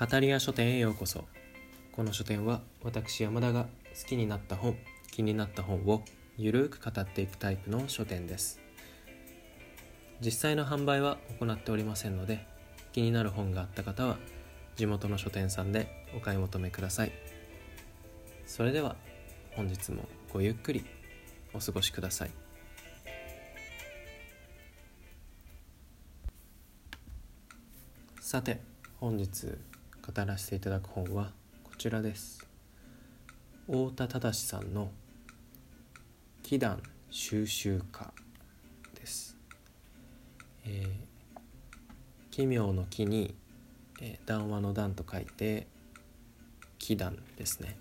語り屋書店へようこそ。この書店は私山田が好きになった本気になった本をゆるく語っていくタイプの書店です。実際の販売は行っておりませんので気になる本があった方は地元の書店さんでお買い求めください。それでは本日もごゆっくりお過ごしください。さて本日語らせていただく本はこちらです。太田忠さんの「祈願収集家」です、えー奇妙の木に、えー談話の談と書いて祈願ですね。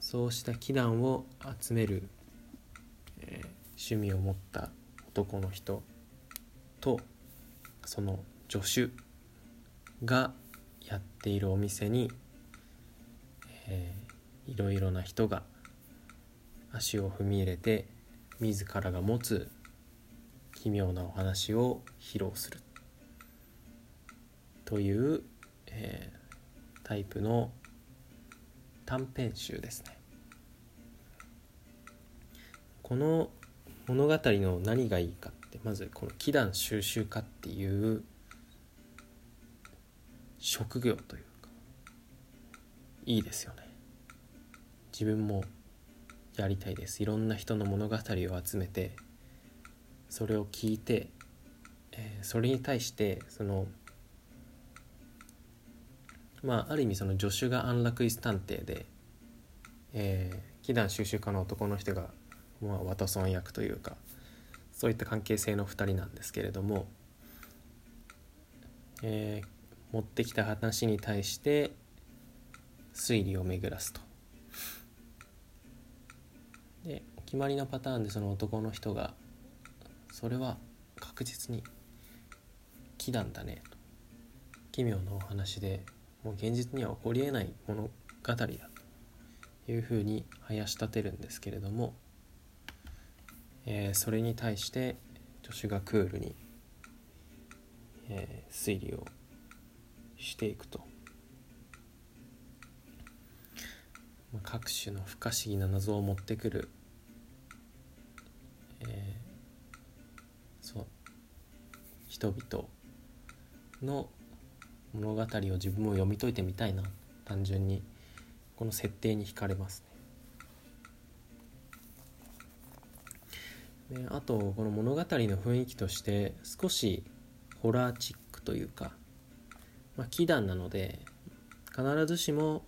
そうした祈願を集める、えー趣味を持った男の人とその助手がやっているお店に、えーいろいろな人が足を踏み入れて自らが持つ奇妙なお話を披露するという、えータイプの短編集ですね。この物語の何がいいかってまずこの祈願収集家っていう職業というかいいですよね。自分もやりたいです。いろんな人の物語を集めてそれを聞いて、えーそれに対してそのまあある意味その助手が安楽椅子探偵で、えー、祈願収集家の男の人が、まあ、ワトソン役というかそういった関係性の2人なんですけれども、えー持ってきた話に対して推理を巡らすと。でお決まりのパターンでその男の人が「それは確実に木なんだね」と奇妙なお話でもう現実には起こりえない物語だというふうに囃し立てるんですけれども、えーそれに対して助手がクールに、えー推理をしていくと。まあ各種の不可思議な謎を持ってくる、えーそう人々の物語を自分も読み解いてみたいな単純にこの設定に惹かれますね。であとこの物語の雰囲気として少しホラーチックというか、まあ、祈願なので必ずしも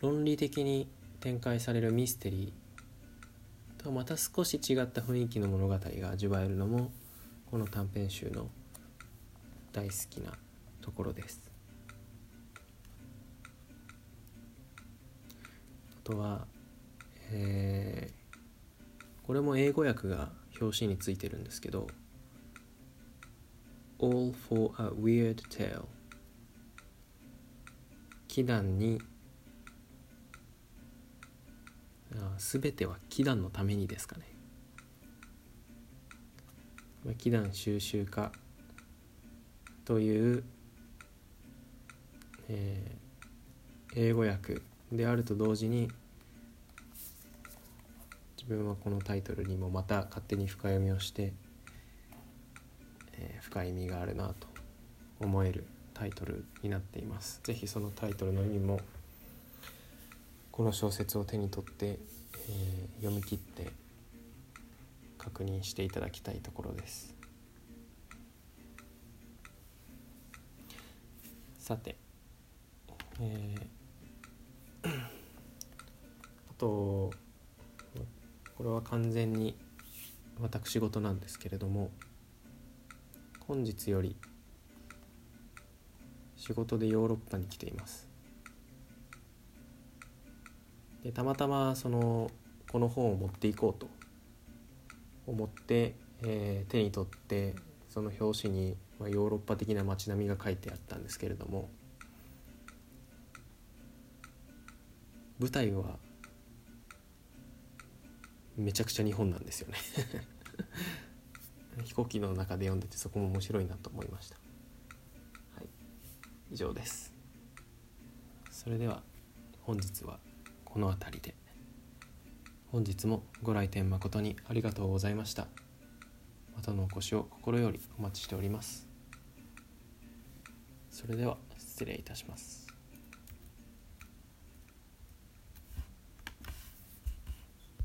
論理的に展開されるミステリーとまた少し違った雰囲気の物語が味わえるのもこの短編集の大好きなところです。あとは、えーこれも英語訳が表紙についてるんですけど「All for a Weird Tale」祈願にあ全ては祈願のためにですかね。まあ祈願収集家という、えー英語訳であると同時に自分はこのタイトルにもまた勝手に深読みをして、深い意味があるなと思えるタイトルになっています。是非そのタイトルの意味もこの小説を手に取って、えー読み切って確認していただきたいところです。さてえー あとこれは完全に私事なんですけれども本日より仕事でヨーロッパに来ています。でたまたまそのこの本を持っていこうと思って、えー手に取ってその表紙に、まあ、ヨーロッパ的な街並みが書いてあったんですけれども舞台はめちゃくちゃ日本なんですよね。飛行機の中で読んでてそこも面白いなと思いました。以上です。それでは本日はこの辺りで。本日もご来店誠にありがとうございました。またのお越しを心よりお待ちしております。それでは失礼いたします。